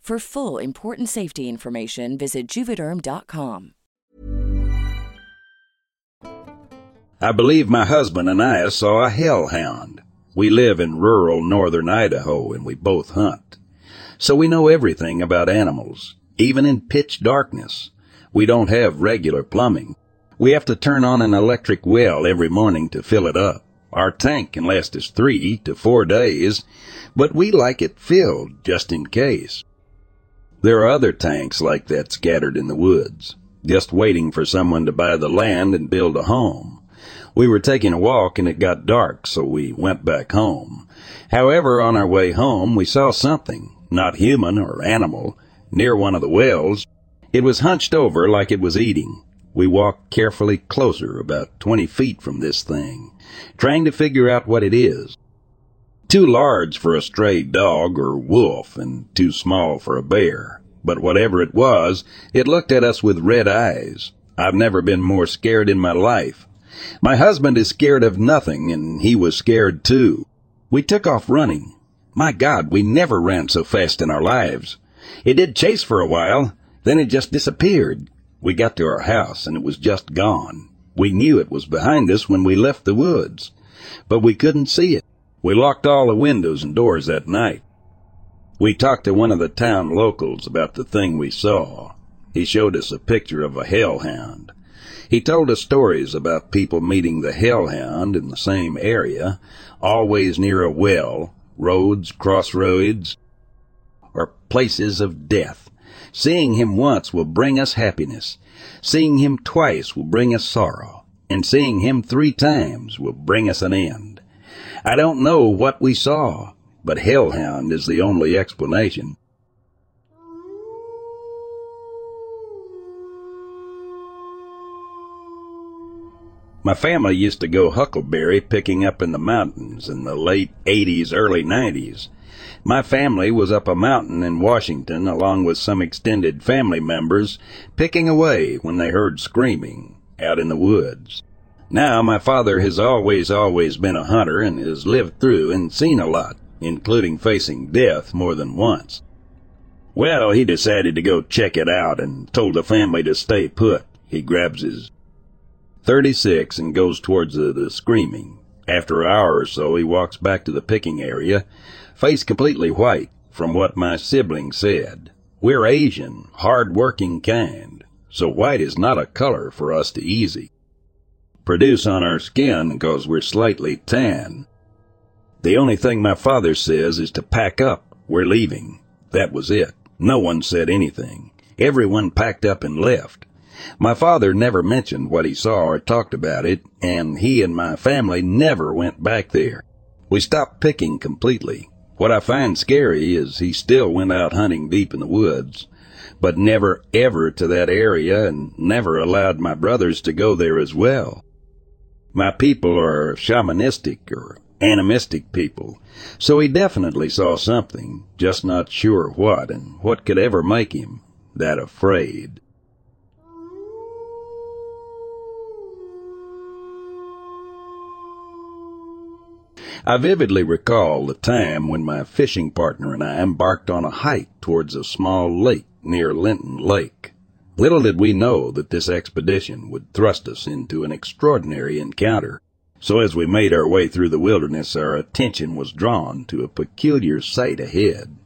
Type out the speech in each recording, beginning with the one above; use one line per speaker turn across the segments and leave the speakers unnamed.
For full important safety information, visit juvederm.com.
I believe my husband and I saw a hellhound. We live in rural northern Idaho and we both hunt. So we know everything about animals, even in pitch darkness. We don't have regular plumbing. We have to turn on an electric well every morning to fill it up. Our tank can last us three to four days, but we like it filled just in case. There are other tanks like that scattered in the woods, just waiting for someone to buy the land and build a home. We were taking a walk and it got dark, so we went back home. However, on our way home, we saw something, not human or animal, near one of the wells. It was hunched over like it was eating. We walked carefully closer, about 20 feet from this thing, trying to figure out what it is. Too large for a stray dog or wolf and too small for a bear. But whatever it was, it looked at us with red eyes. I've never been more scared in my life. My husband is scared of nothing and he was scared too. We took off running. My God, we never ran so fast in our lives. It did chase for a while, then it just disappeared. We got to our house and it was just gone. We knew it was behind us when we left the woods, but we couldn't see it. We locked all the windows and doors that night. We talked to one of the town locals about the thing we saw. He showed us a picture of a hellhound. He told us stories about people meeting the hellhound in the same area, always near a well, roads, crossroads, or places of death. Seeing him once will bring us happiness. Seeing him twice will bring us sorrow. And seeing him three times will bring us an end. I don't know what we saw, but Hellhound is the only explanation. My family used to go huckleberry picking up in the mountains in the late 80s, early 90s. My family was up a mountain in Washington along with some extended family members picking away when they heard screaming out in the woods. Now my father has always, always been a hunter and has lived through and seen a lot, including facing death more than once. Well, he decided to go check it out and told the family to stay put. He grabs his 36 and goes towards the, the screaming. After an hour or so, he walks back to the picking area, face completely white from what my siblings said. We're Asian, hard-working kind, so white is not a color for us to easy. Produce on our skin because we're slightly tan. The only thing my father says is to pack up. We're leaving. That was it. No one said anything. Everyone packed up and left. My father never mentioned what he saw or talked about it, and he and my family never went back there. We stopped picking completely. What I find scary is he still went out hunting deep in the woods, but never ever to that area and never allowed my brothers to go there as well. My people are shamanistic or animistic people, so he definitely saw something, just not sure what and what could ever make him that afraid. I vividly recall the time when my fishing partner and I embarked on a hike towards a small lake near Linton Lake. Little did we know that this expedition would thrust us into an extraordinary encounter. So as we made our way through the wilderness, our attention was drawn to a peculiar sight ahead.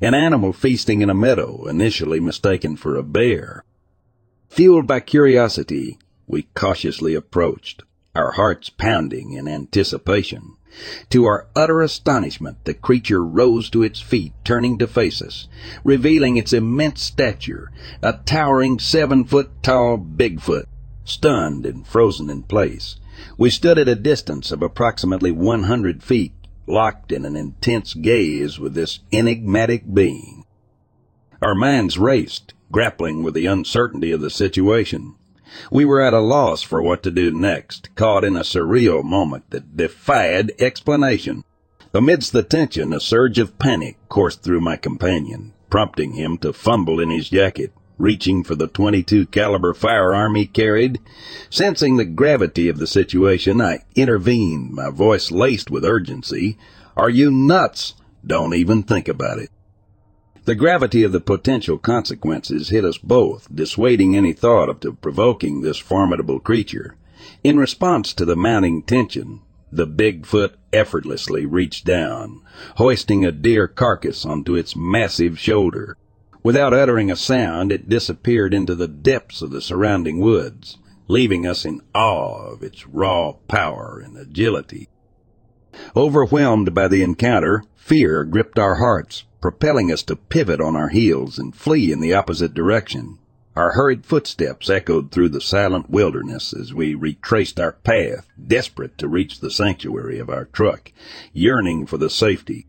An animal feasting in a meadow, initially mistaken for a bear. Fueled by curiosity, we cautiously approached, our hearts pounding in anticipation. To our utter astonishment, the creature rose to its feet, turning to face us, revealing its immense stature, a towering seven foot tall Bigfoot, stunned and frozen in place. We stood at a distance of approximately 100 feet, locked in an intense gaze with this enigmatic being. Our minds raced, grappling with the uncertainty of the situation. We were at a loss for what to do next, caught in a surreal moment that defied explanation. Amidst the tension, a surge of panic coursed through my companion, prompting him to fumble in his jacket, reaching for the 22 caliber firearm he carried. Sensing the gravity of the situation, I intervened, my voice laced with urgency. Are you nuts? Don't even think about it. The gravity of the potential consequences hit us both, dissuading any thought of provoking this formidable creature. In response to the mounting tension, the Bigfoot effortlessly reached down, hoisting a deer carcass onto its massive shoulder. Without uttering a sound, it disappeared into the depths of the surrounding woods, leaving us in awe of its raw power and agility. Overwhelmed by the encounter, fear gripped our hearts propelling us to pivot on our heels and flee in the opposite direction. Our hurried footsteps echoed through the silent wilderness as we retraced our path, desperate to reach the sanctuary of our truck, yearning for the safety.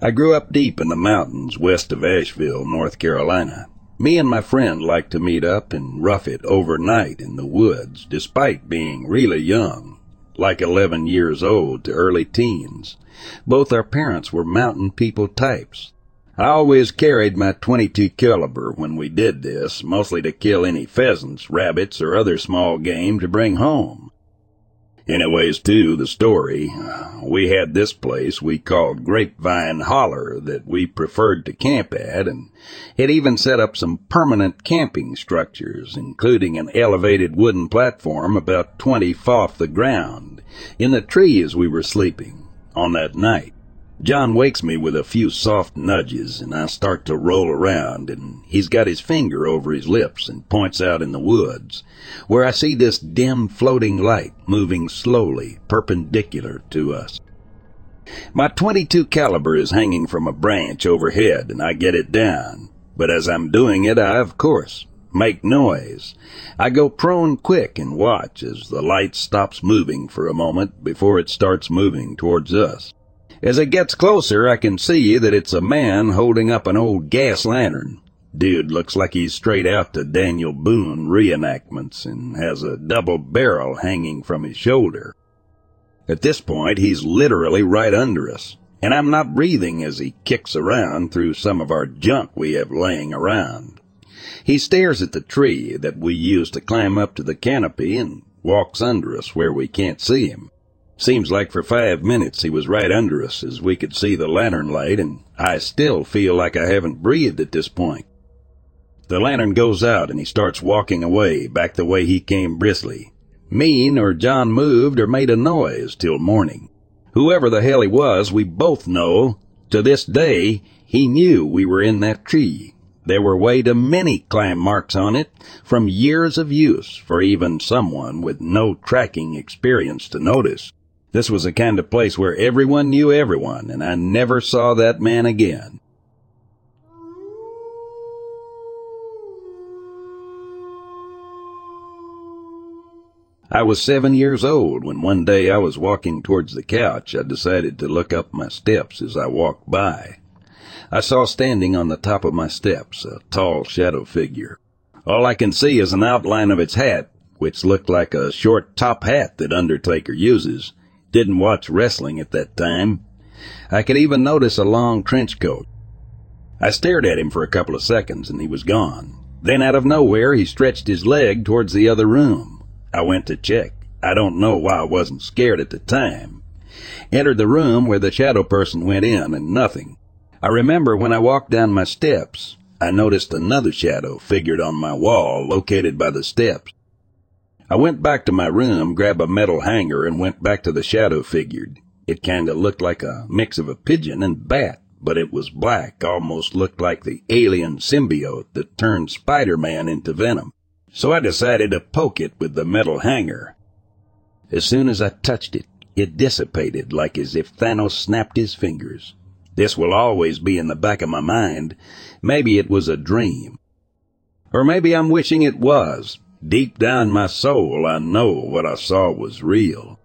I grew up deep in the mountains west of Asheville, North Carolina. Me and my friend like to meet up and rough it overnight in the woods, despite being really young, like 11 years old to early teens. Both our parents were mountain people types. I always carried my 22 caliber when we did this, mostly to kill any pheasants, rabbits, or other small game to bring home. Anyways, to the story, uh, we had this place we called Grapevine Holler that we preferred to camp at, and it even set up some permanent camping structures, including an elevated wooden platform about 20 feet off the ground, in the trees we were sleeping on that night. John wakes me with a few soft nudges, and I start to roll around, and he's got his finger over his lips and points out in the woods, where I see this dim floating light moving slowly, perpendicular to us. My 22 caliber is hanging from a branch overhead, and I get it down. But as I'm doing it, I, of course, make noise. I go prone quick and watch as the light stops moving for a moment before it starts moving towards us. As it gets closer, I can see that it's a man holding up an old gas lantern. Dude looks like he's straight out to Daniel Boone reenactments and has a double barrel hanging from his shoulder. At this point, he's literally right under us, and I'm not breathing as he kicks around through some of our junk we have laying around. He stares at the tree that we use to climb up to the canopy and walks under us where we can't see him. Seems like for five minutes he was right under us as we could see the lantern light, and I still feel like I haven't breathed at this point. The lantern goes out and he starts walking away, back the way he came briskly. Me nor John moved or made a noise till morning. Whoever the hell he was, we both know, to this day, he knew we were in that tree. There were way too many climb marks on it from years of use for even someone with no tracking experience to notice. This was the kind of place where everyone knew everyone, and I never saw that man again. I was seven years old when one day I was walking towards the couch. I decided to look up my steps as I walked by. I saw standing on the top of my steps a tall shadow figure. All I can see is an outline of its hat, which looked like a short top hat that Undertaker uses. Didn't watch wrestling at that time. I could even notice a long trench coat. I stared at him for a couple of seconds and he was gone. Then out of nowhere he stretched his leg towards the other room. I went to check. I don't know why I wasn't scared at the time. Entered the room where the shadow person went in and nothing. I remember when I walked down my steps, I noticed another shadow figured on my wall located by the steps. I went back to my room, grabbed a metal hanger, and went back to the shadow figured. It kinda looked like a mix of a pigeon and bat, but it was black, almost looked like the alien symbiote that turned Spider-Man into Venom. So I decided to poke it with the metal hanger. As soon as I touched it, it dissipated like as if Thanos snapped his fingers. This will always be in the back of my mind. Maybe it was a dream. Or maybe I'm wishing it was, Deep down my soul, I know what I saw was real.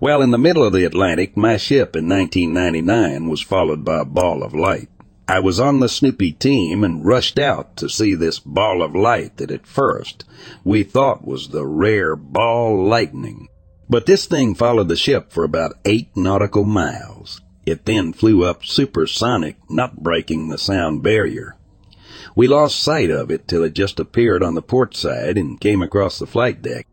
Well, in the middle of the Atlantic, my ship in 1999 was followed by a ball of light. I was on the Snoopy team and rushed out to see this ball of light that at first we thought was the rare ball lightning. But this thing followed the ship for about eight nautical miles. It then flew up supersonic, not breaking the sound barrier. We lost sight of it till it just appeared on the port side and came across the flight deck.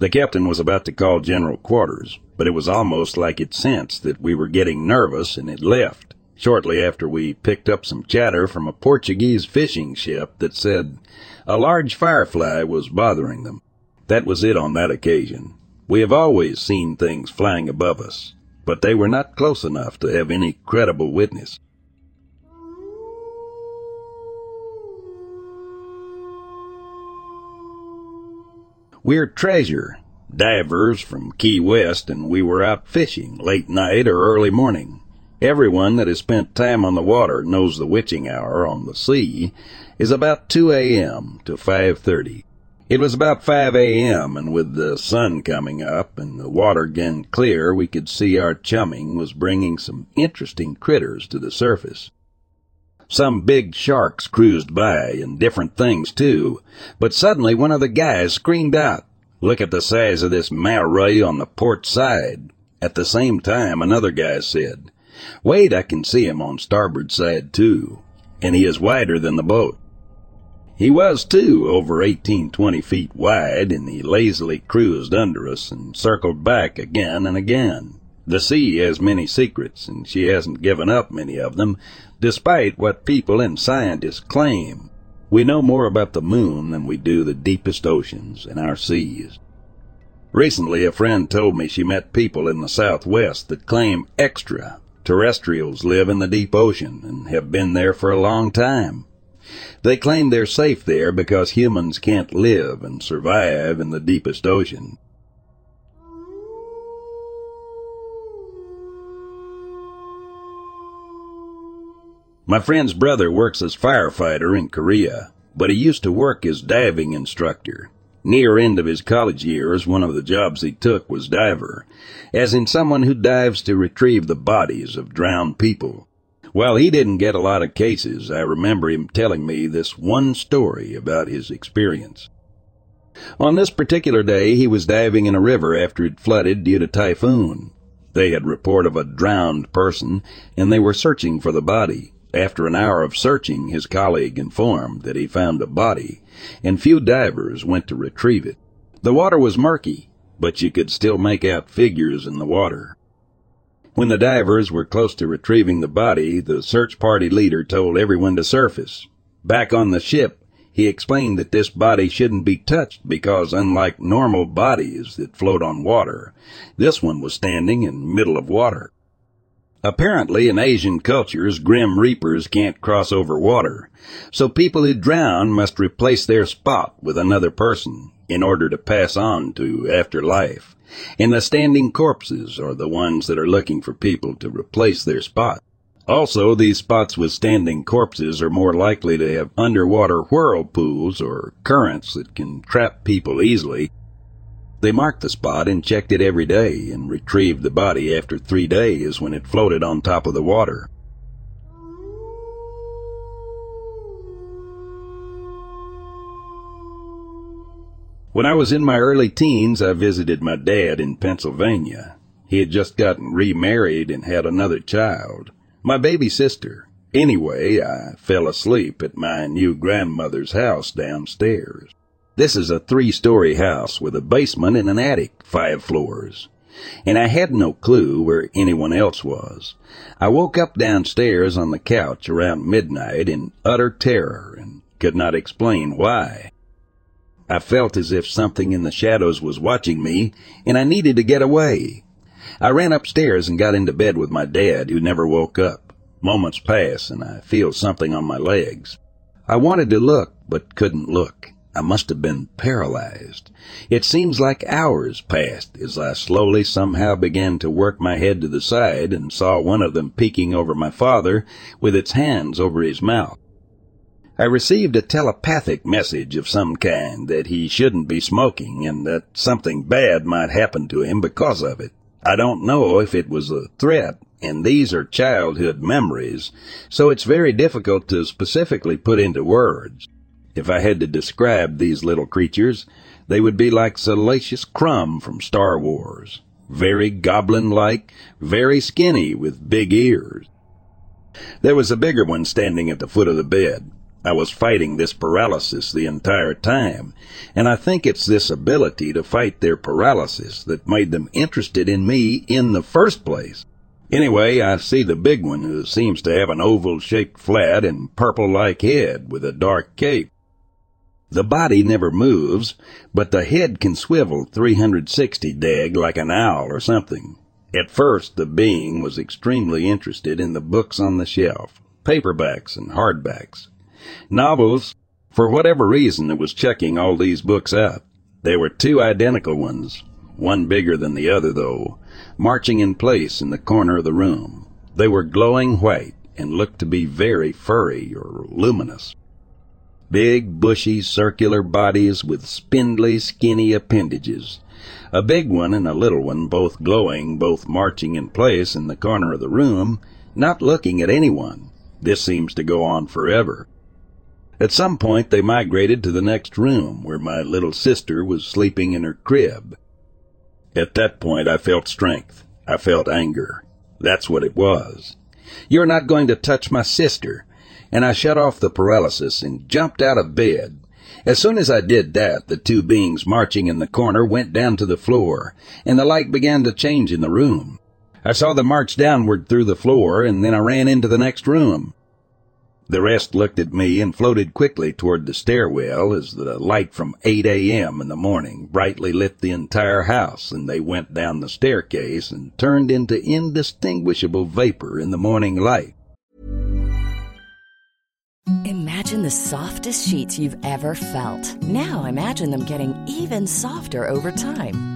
The captain was about to call general quarters, but it was almost like it sensed that we were getting nervous and it left. Shortly after we picked up some chatter from a Portuguese fishing ship that said a large firefly was bothering them. That was it on that occasion. We have always seen things flying above us, but they were not close enough to have any credible witness. We're treasure divers from Key West, and we were out fishing late night or early morning. Everyone that has spent time on the water knows the witching hour on the sea is about 2 a.m. to 5.30. It was about 5 a.m., and with the sun coming up and the water getting clear, we could see our chumming was bringing some interesting critters to the surface. Some big sharks cruised by, and different things too, but suddenly one of the guys screamed out, Look at the size of this Maori on the port side. At the same time, another guy said, Wait, I can see him on starboard side too, and he is wider than the boat. He was, too, over eighteen, twenty feet wide, and he lazily cruised under us and circled back again and again. The sea has many secrets, and she hasn't given up many of them, despite what people and scientists claim. We know more about the moon than we do the deepest oceans and our seas. Recently, a friend told me she met people in the Southwest that claim extra terrestrials live in the deep ocean and have been there for a long time. They claim they're safe there because humans can't live and survive in the deepest ocean. My friend's brother works as firefighter in Korea, but he used to work as diving instructor. Near end of his college years, one of the jobs he took was diver, as in someone who dives to retrieve the bodies of drowned people. While he didn't get a lot of cases, I remember him telling me this one story about his experience. On this particular day, he was diving in a river after it flooded due to typhoon. They had report of a drowned person, and they were searching for the body. After an hour of searching, his colleague informed that he found a body, and few divers went to retrieve it. The water was murky, but you could still make out figures in the water. When the divers were close to retrieving the body, the search party leader told everyone to surface. Back on the ship, he explained that this body shouldn't be touched because unlike normal bodies that float on water, this one was standing in middle of water. Apparently, in Asian cultures, grim reapers can't cross over water, so people who drown must replace their spot with another person in order to pass on to afterlife. And the standing corpses are the ones that are looking for people to replace their spot. Also, these spots with standing corpses are more likely to have underwater whirlpools or currents that can trap people easily they marked the spot and checked it every day and retrieved the body after three days when it floated on top of the water. When I was in my early teens, I visited my dad in Pennsylvania. He had just gotten remarried and had another child, my baby sister. Anyway, I fell asleep at my new grandmother's house downstairs. This is a three story house with a basement and an attic, five floors. And I had no clue where anyone else was. I woke up downstairs on the couch around midnight in utter terror and could not explain why. I felt as if something in the shadows was watching me and I needed to get away. I ran upstairs and got into bed with my dad who never woke up. Moments pass and I feel something on my legs. I wanted to look but couldn't look. I must have been paralyzed. It seems like hours passed as I slowly somehow began to work my head to the side and saw one of them peeking over my father with its hands over his mouth. I received a telepathic message of some kind that he shouldn't be smoking and that something bad might happen to him because of it. I don't know if it was a threat, and these are childhood memories, so it's very difficult to specifically put into words. If I had to describe these little creatures, they would be like Salacious Crumb from Star Wars. Very goblin-like, very skinny with big ears. There was a bigger one standing at the foot of the bed. I was fighting this paralysis the entire time, and I think it's this ability to fight their paralysis that made them interested in me in the first place. Anyway, I see the big one who seems to have an oval-shaped flat and purple-like head with a dark cape. The body never moves, but the head can swivel 360 dag like an owl or something. At first, the being was extremely interested in the books on the shelf, paperbacks and hardbacks. Novels, for whatever reason, it was checking all these books out. There were two identical ones, one bigger than the other though, marching in place in the corner of the room. They were glowing white and looked to be very furry or luminous. Big, bushy, circular bodies with spindly, skinny appendages. A big one and a little one, both glowing, both marching in place in the corner of the room, not looking at anyone. This seems to go on forever. At some point they migrated to the next room, where my little sister was sleeping in her crib. At that point I felt strength. I felt anger. That's what it was. You're not going to touch my sister and I shut off the paralysis and jumped out of bed. As soon as I did that, the two beings marching in the corner went down to the floor, and the light began to change in the room. I saw them march downward through the floor, and then I ran into the next room. The rest looked at me and floated quickly toward the stairwell as the light from 8 a.m. in the morning brightly lit the entire house, and they went down the staircase and turned into indistinguishable vapor in the morning light.
Imagine the softest sheets you've ever felt. Now imagine them getting even softer over time.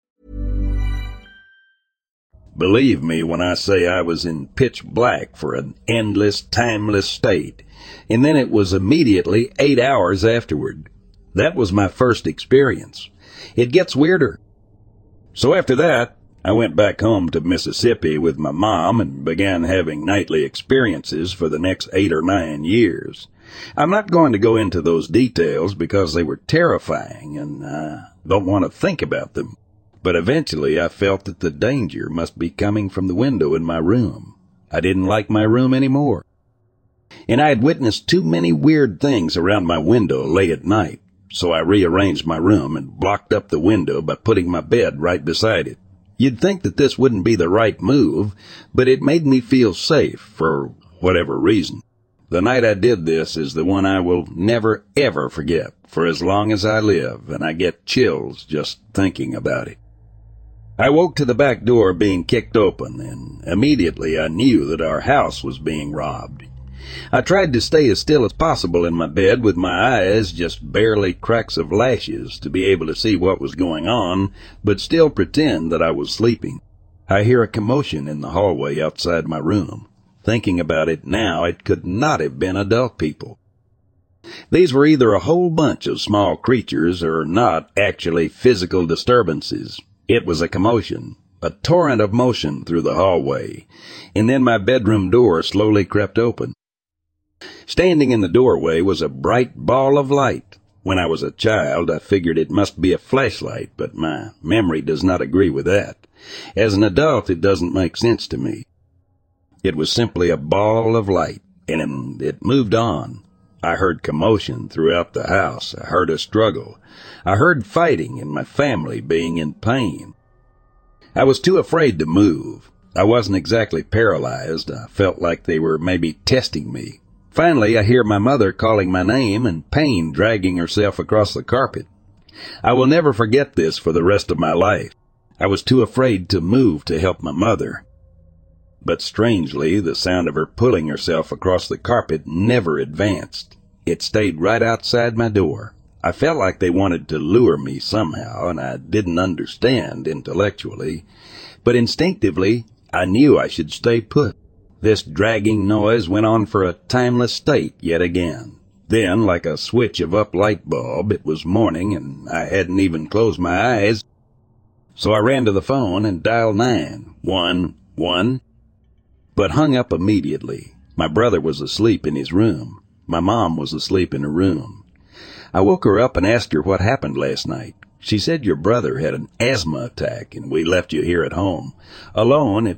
Believe me when I say I was in pitch black for an endless, timeless state, and then it was immediately eight hours afterward. That was my first experience. It gets weirder. So after that, I went back home to Mississippi with my mom and began having nightly experiences for the next eight or nine years. I'm not going to go into those details because they were terrifying and I don't want to think about them. But eventually I felt that the danger must be coming from the window in my room. I didn't like my room anymore. And I had witnessed too many weird things around my window late at night, so I rearranged my room and blocked up the window by putting my bed right beside it. You'd think that this wouldn't be the right move, but it made me feel safe for whatever reason. The night I did this is the one I will never ever forget for as long as I live, and I get chills just thinking about it. I woke to the back door being kicked open, and immediately I knew that our house was being robbed. I tried to stay as still as possible in my bed with my eyes just barely cracks of lashes to be able to see what was going on, but still pretend that I was sleeping. I hear a commotion in the hallway outside my room. Thinking about it now, it could not have been adult people. These were either a whole bunch of small creatures or not actually physical disturbances, it was a commotion, a torrent of motion through the hallway, and then my bedroom door slowly crept open. Standing in the doorway was a bright ball of light. When I was a child, I figured it must be a flashlight, but my memory does not agree with that. As an adult, it doesn't make sense to me. It was simply a ball of light, and it moved on. I heard commotion throughout the house. I heard a struggle. I heard fighting and my family being in pain. I was too afraid to move. I wasn't exactly paralyzed. I felt like they were maybe testing me. Finally, I hear my mother calling my name and pain dragging herself across the carpet. I will never forget this for the rest of my life. I was too afraid to move to help my mother. But strangely, the sound of her pulling herself across the carpet never advanced. It stayed right outside my door. I felt like they wanted to lure me somehow, and I didn't understand intellectually, but instinctively I knew I should stay put. This dragging noise went on for a timeless state yet again. Then, like a switch of up light bulb, it was morning and I hadn't even closed my eyes. So I ran to the phone and dialed nine, one, one, but hung up immediately. My brother was asleep in his room. My mom was asleep in her room. I woke her up and asked her what happened last night. She said your brother had an asthma attack and we left you here at home, alone at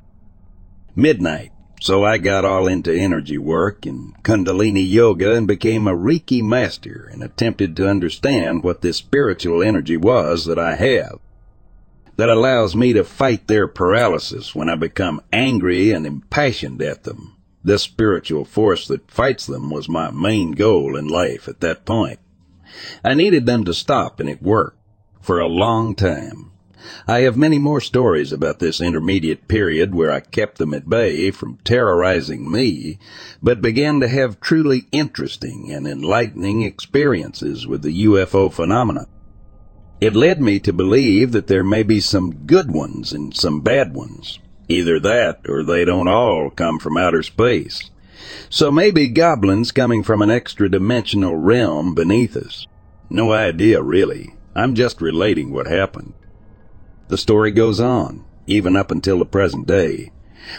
midnight. So I got all into energy work and Kundalini yoga and became a Reiki master and attempted to understand what this spiritual energy was that I have that allows me to fight their paralysis when I become angry and impassioned at them. This spiritual force that fights them was my main goal in life at that point. I needed them to stop and it worked for a long time. I have many more stories about this intermediate period where I kept them at bay from terrorizing me, but began to have truly interesting and enlightening experiences with the UFO phenomena. It led me to believe that there may be some good ones and some bad ones. Either that or they don't all come from outer space. So maybe goblins coming from an extra dimensional realm beneath us. No idea, really. I'm just relating what happened. The story goes on, even up until the present day.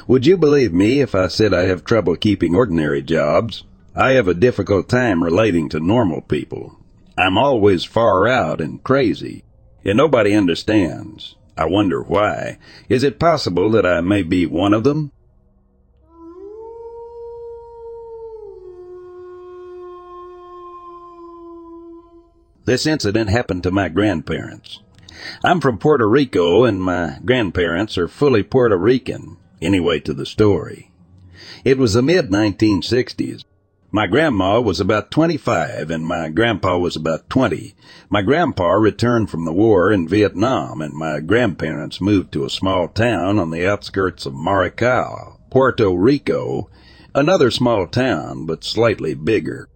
Would you believe me if I said I have trouble keeping ordinary jobs? I have a difficult time relating to normal people. I'm always far out and crazy, and nobody understands. I wonder why. Is it possible that I may be one of them? This incident happened to my grandparents. I'm from Puerto Rico and my grandparents are fully Puerto Rican, anyway to the story. It was the mid 1960s. My grandma was about 25 and my grandpa was about 20. My grandpa returned from the war in Vietnam and my grandparents moved to a small town on the outskirts of Maricao, Puerto Rico, another small town but slightly bigger.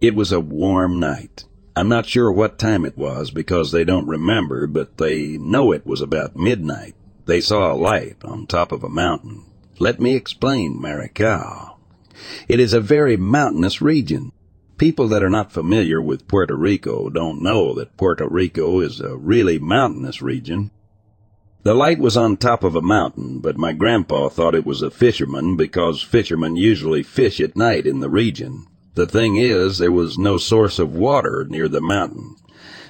It was a warm night. I'm not sure what time it was because they don't remember, but they know it was about midnight. They saw a light on top of a mountain. Let me explain Maricao. It is a very mountainous region. People that are not familiar with Puerto Rico don't know that Puerto Rico is a really mountainous region. The light was on top of a mountain, but my grandpa thought it was a fisherman because fishermen usually fish at night in the region. The thing is, there was no source of water near the mountain.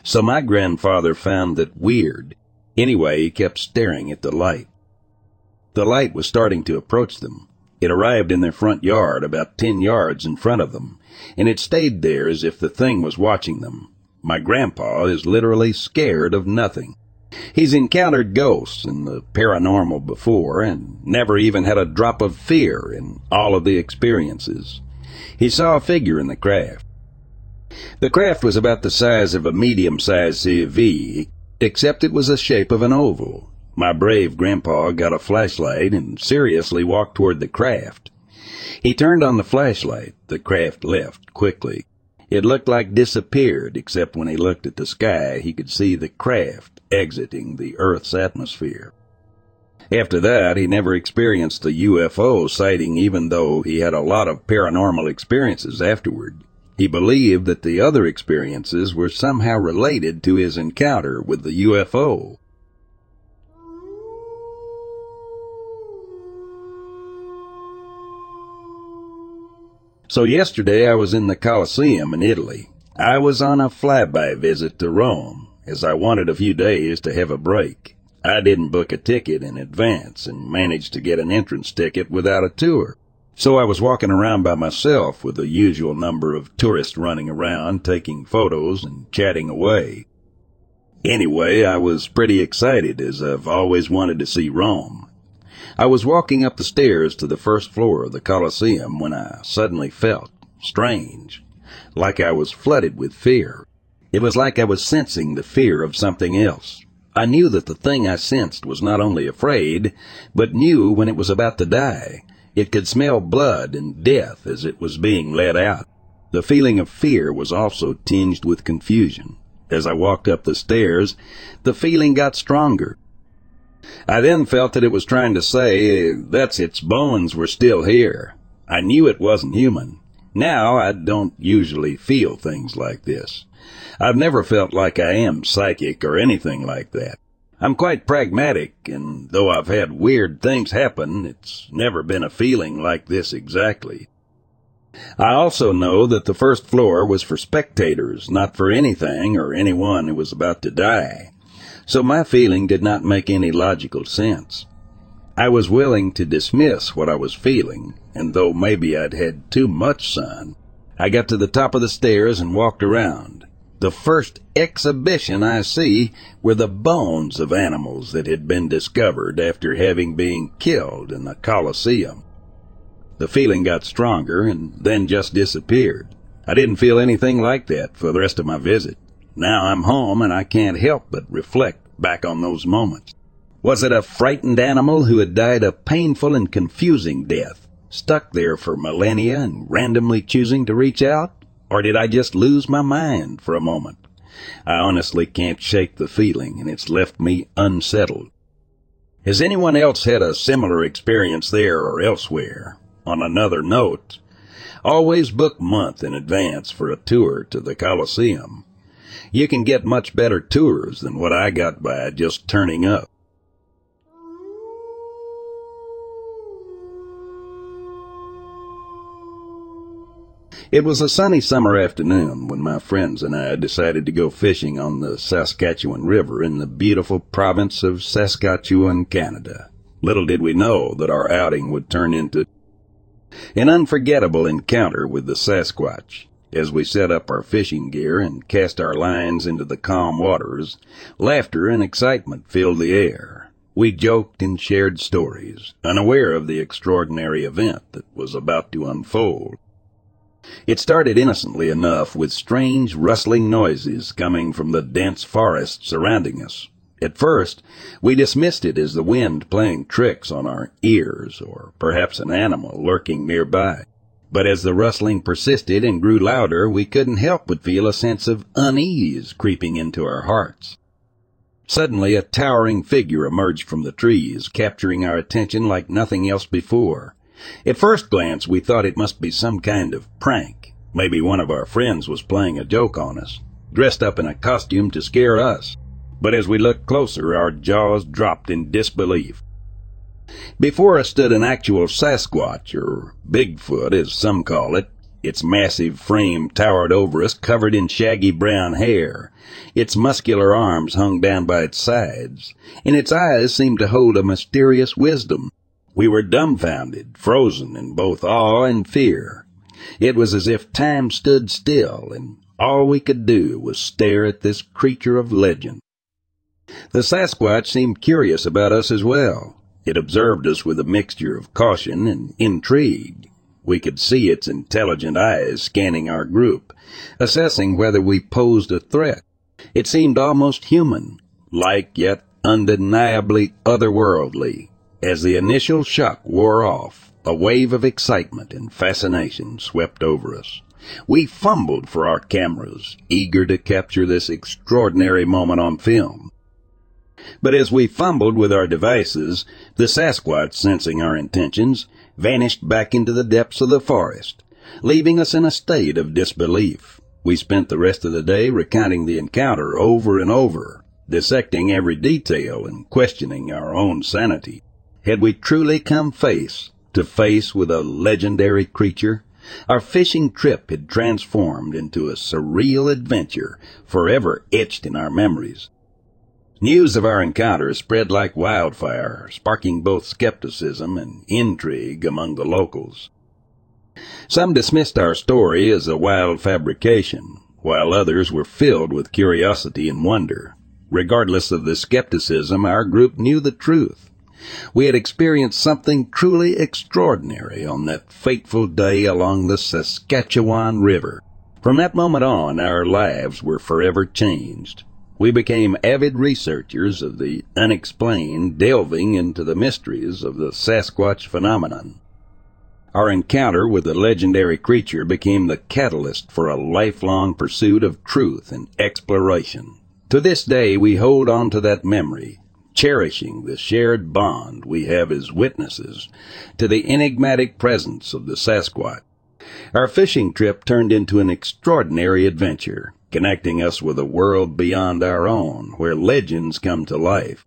So my grandfather found that weird. Anyway, he kept staring at the light. The light was starting to approach them. It arrived in their front yard about ten yards in front of them, and it stayed there as if the thing was watching them. My grandpa is literally scared of nothing. He's encountered ghosts and the paranormal before and never even had a drop of fear in all of the experiences he saw a figure in the craft. The craft was about the size of a medium-sized CV, except it was the shape of an oval. My brave grandpa got a flashlight and seriously walked toward the craft. He turned on the flashlight. The craft left quickly. It looked like disappeared, except when he looked at the sky, he could see the craft exiting the Earth's atmosphere. After that, he never experienced a UFO sighting even though he had a lot of paranormal experiences afterward. He believed that the other experiences were somehow related to his encounter with the UFO. So yesterday I was in the Colosseum in Italy. I was on a flyby visit to Rome, as I wanted a few days to have a break. I didn't book a ticket in advance and managed to get an entrance ticket without a tour. So I was walking around by myself with the usual number of tourists running around, taking photos and chatting away. Anyway, I was pretty excited as I've always wanted to see Rome. I was walking up the stairs to the first floor of the Colosseum when I suddenly felt strange, like I was flooded with fear. It was like I was sensing the fear of something else, I knew that the thing I sensed was not only afraid, but knew when it was about to die. It could smell blood and death as it was being let out. The feeling of fear was also tinged with confusion. As I walked up the stairs, the feeling got stronger. I then felt that it was trying to say, that's its bones were still here. I knew it wasn't human. Now I don't usually feel things like this. I've never felt like I am psychic or anything like that. I'm quite pragmatic, and though I've had weird things happen, it's never been a feeling like this exactly. I also know that the first floor was for spectators, not for anything or anyone who was about to die. So my feeling did not make any logical sense. I was willing to dismiss what I was feeling, and though maybe I'd had too much sun, I got to the top of the stairs and walked around. The first exhibition I see were the bones of animals that had been discovered after having been killed in the Colosseum. The feeling got stronger and then just disappeared. I didn't feel anything like that for the rest of my visit. Now I'm home and I can't help but reflect back on those moments. Was it a frightened animal who had died a painful and confusing death, stuck there for millennia and randomly choosing to reach out? Or did I just lose my mind for a moment? I honestly can't shake the feeling, and it's left me unsettled. Has anyone else had a similar experience there or elsewhere? On another note, always book month in advance for a tour to the Colosseum. You can get much better tours than what I got by just turning up. It was a sunny summer afternoon when my friends and I decided to go fishing on the Saskatchewan River in the beautiful province of Saskatchewan, Canada. Little did we know that our outing would turn into an unforgettable encounter with the Sasquatch. As we set up our fishing gear and cast our lines into the calm waters, laughter and excitement filled the air. We joked and shared stories, unaware of the extraordinary event that was about to unfold. It started innocently enough with strange rustling noises coming from the dense forest surrounding us. At first, we dismissed it as the wind playing tricks on our ears, or perhaps an animal lurking nearby. But as the rustling persisted and grew louder, we couldn't help but feel a sense of unease creeping into our hearts. Suddenly, a towering figure emerged from the trees, capturing our attention like nothing else before. At first glance, we thought it must be some kind of prank. Maybe one of our friends was playing a joke on us, dressed up in a costume to scare us. But as we looked closer, our jaws dropped in disbelief. Before us stood an actual Sasquatch, or Bigfoot as some call it. Its massive frame towered over us, covered in shaggy brown hair. Its muscular arms hung down by its sides, and its eyes seemed to hold a mysterious wisdom. We were dumbfounded, frozen in both awe and fear. It was as if time stood still, and all we could do was stare at this creature of legend. The Sasquatch seemed curious about us as well. It observed us with a mixture of caution and intrigue. We could see its intelligent eyes scanning our group, assessing whether we posed a threat. It seemed almost human, like yet undeniably otherworldly. As the initial shock wore off, a wave of excitement and fascination swept over us. We fumbled for our cameras, eager to capture this extraordinary moment on film. But as we fumbled with our devices, the Sasquatch, sensing our intentions, vanished back into the depths of the forest, leaving us in a state of disbelief. We spent the rest of the day recounting the encounter over and over, dissecting every detail and questioning our own sanity. Had we truly come face to face with a legendary creature? Our fishing trip had transformed into a surreal adventure forever etched in our memories. News of our encounter spread like wildfire, sparking both skepticism and intrigue among the locals. Some dismissed our story as a wild fabrication, while others were filled with curiosity and wonder. Regardless of the skepticism, our group knew the truth. We had experienced something truly extraordinary on that fateful day along the Saskatchewan River. From that moment on, our lives were forever changed. We became avid researchers of the unexplained, delving into the mysteries of the Sasquatch phenomenon. Our encounter with the legendary creature became the catalyst for a lifelong pursuit of truth and exploration. To this day, we hold on to that memory, cherishing the shared bond we have as witnesses to the enigmatic presence of the Sasquatch. Our fishing trip turned into an extraordinary adventure, connecting us with a world beyond our own, where legends come to life.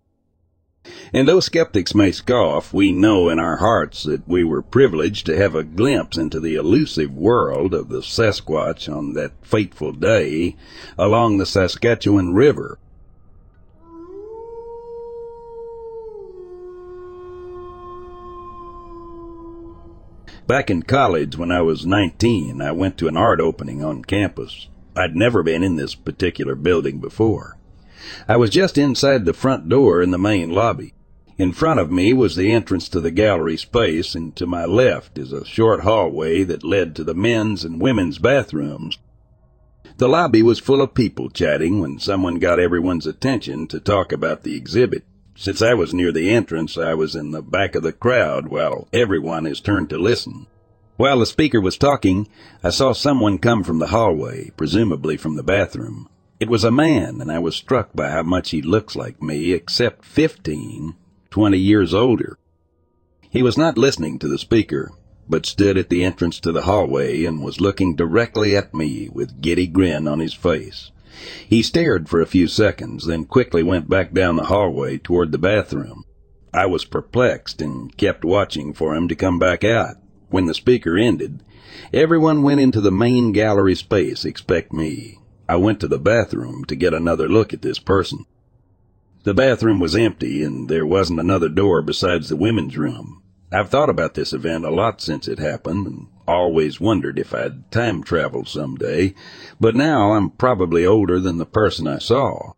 And though skeptics may scoff, we know in our hearts that we were privileged to have a glimpse into the elusive world of the Sasquatch on that fateful day along the Saskatchewan River. Back in college when I was 19, I went to an art opening on campus. I'd never been in this particular building before. I was just inside the front door in the main lobby. In front of me was the entrance to the gallery space, and to my left is a short hallway that led to the men's and women's bathrooms. The lobby was full of people chatting when someone got everyone's attention to talk about the exhibit. Since I was near the entrance, I was in the back of the crowd while everyone is turned to listen. While the speaker was talking, I saw someone come from the hallway, presumably from the bathroom. It was a man, and I was struck by how much he looks like me, except fifteen, twenty years older. He was not listening to the speaker, but stood at the entrance to the hallway and was looking directly at me with giddy grin on his face. He stared for a few seconds, then quickly went back down the hallway toward the bathroom. I was perplexed and kept watching for him to come back out. When the speaker ended, everyone went into the main gallery space except me. I went to the bathroom to get another look at this person. The bathroom was empty and there wasn't another door besides the women's room. I've thought about this event a lot since it happened and always wondered if I'd time travel someday, but now I'm probably older than the person I saw.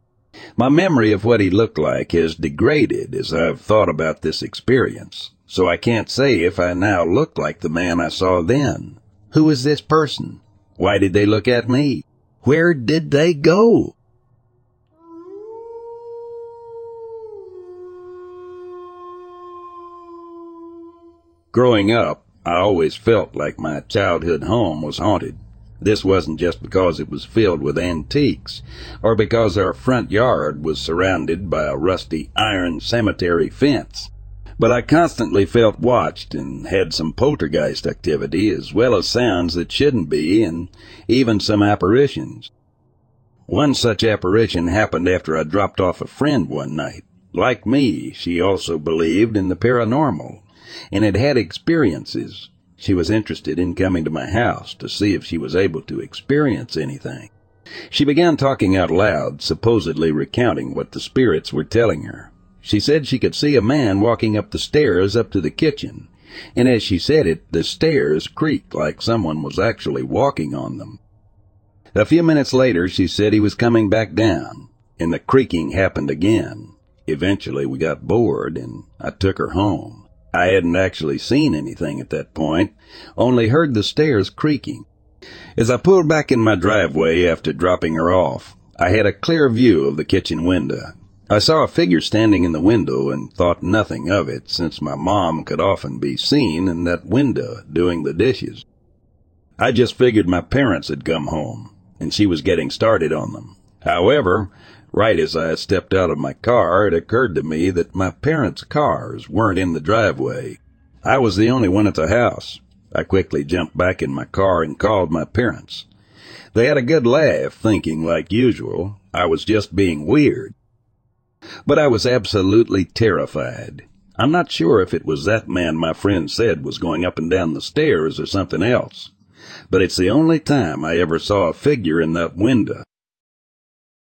My memory of what he looked like has degraded as I've thought about this experience, so I can't say if I now look like the man I saw then. Who is this person? Why did they look at me? Where did they go? Growing up, I always felt like my childhood home was haunted. This wasn't just because it was filled with antiques, or because our front yard was surrounded by a rusty iron cemetery fence, but I constantly felt watched and had some poltergeist activity as well as sounds that shouldn't be and even some apparitions. One such apparition happened after I dropped off a friend one night. Like me, she also believed in the paranormal and had had experiences. She was interested in coming to my house to see if she was able to experience anything. She began talking out loud, supposedly recounting what the spirits were telling her. She said she could see a man walking up the stairs up to the kitchen, and as she said it, the stairs creaked like someone was actually walking on them. A few minutes later, she said he was coming back down, and the creaking happened again. Eventually, we got bored, and I took her home. I hadn't actually seen anything at that point, only heard the stairs creaking. As I pulled back in my driveway after dropping her off, I had a clear view of the kitchen window. I saw a figure standing in the window and thought nothing of it since my mom could often be seen in that window doing the dishes. I just figured my parents had come home and she was getting started on them. However, Right as I stepped out of my car, it occurred to me that my parents' cars weren't in the driveway. I was the only one at the house. I quickly jumped back in my car and called my parents. They had a good laugh, thinking, like usual, I was just being weird. But I was absolutely terrified. I'm not sure if it was that man my friend said was going up and down the stairs or something else. But it's the only time I ever saw a figure in that window.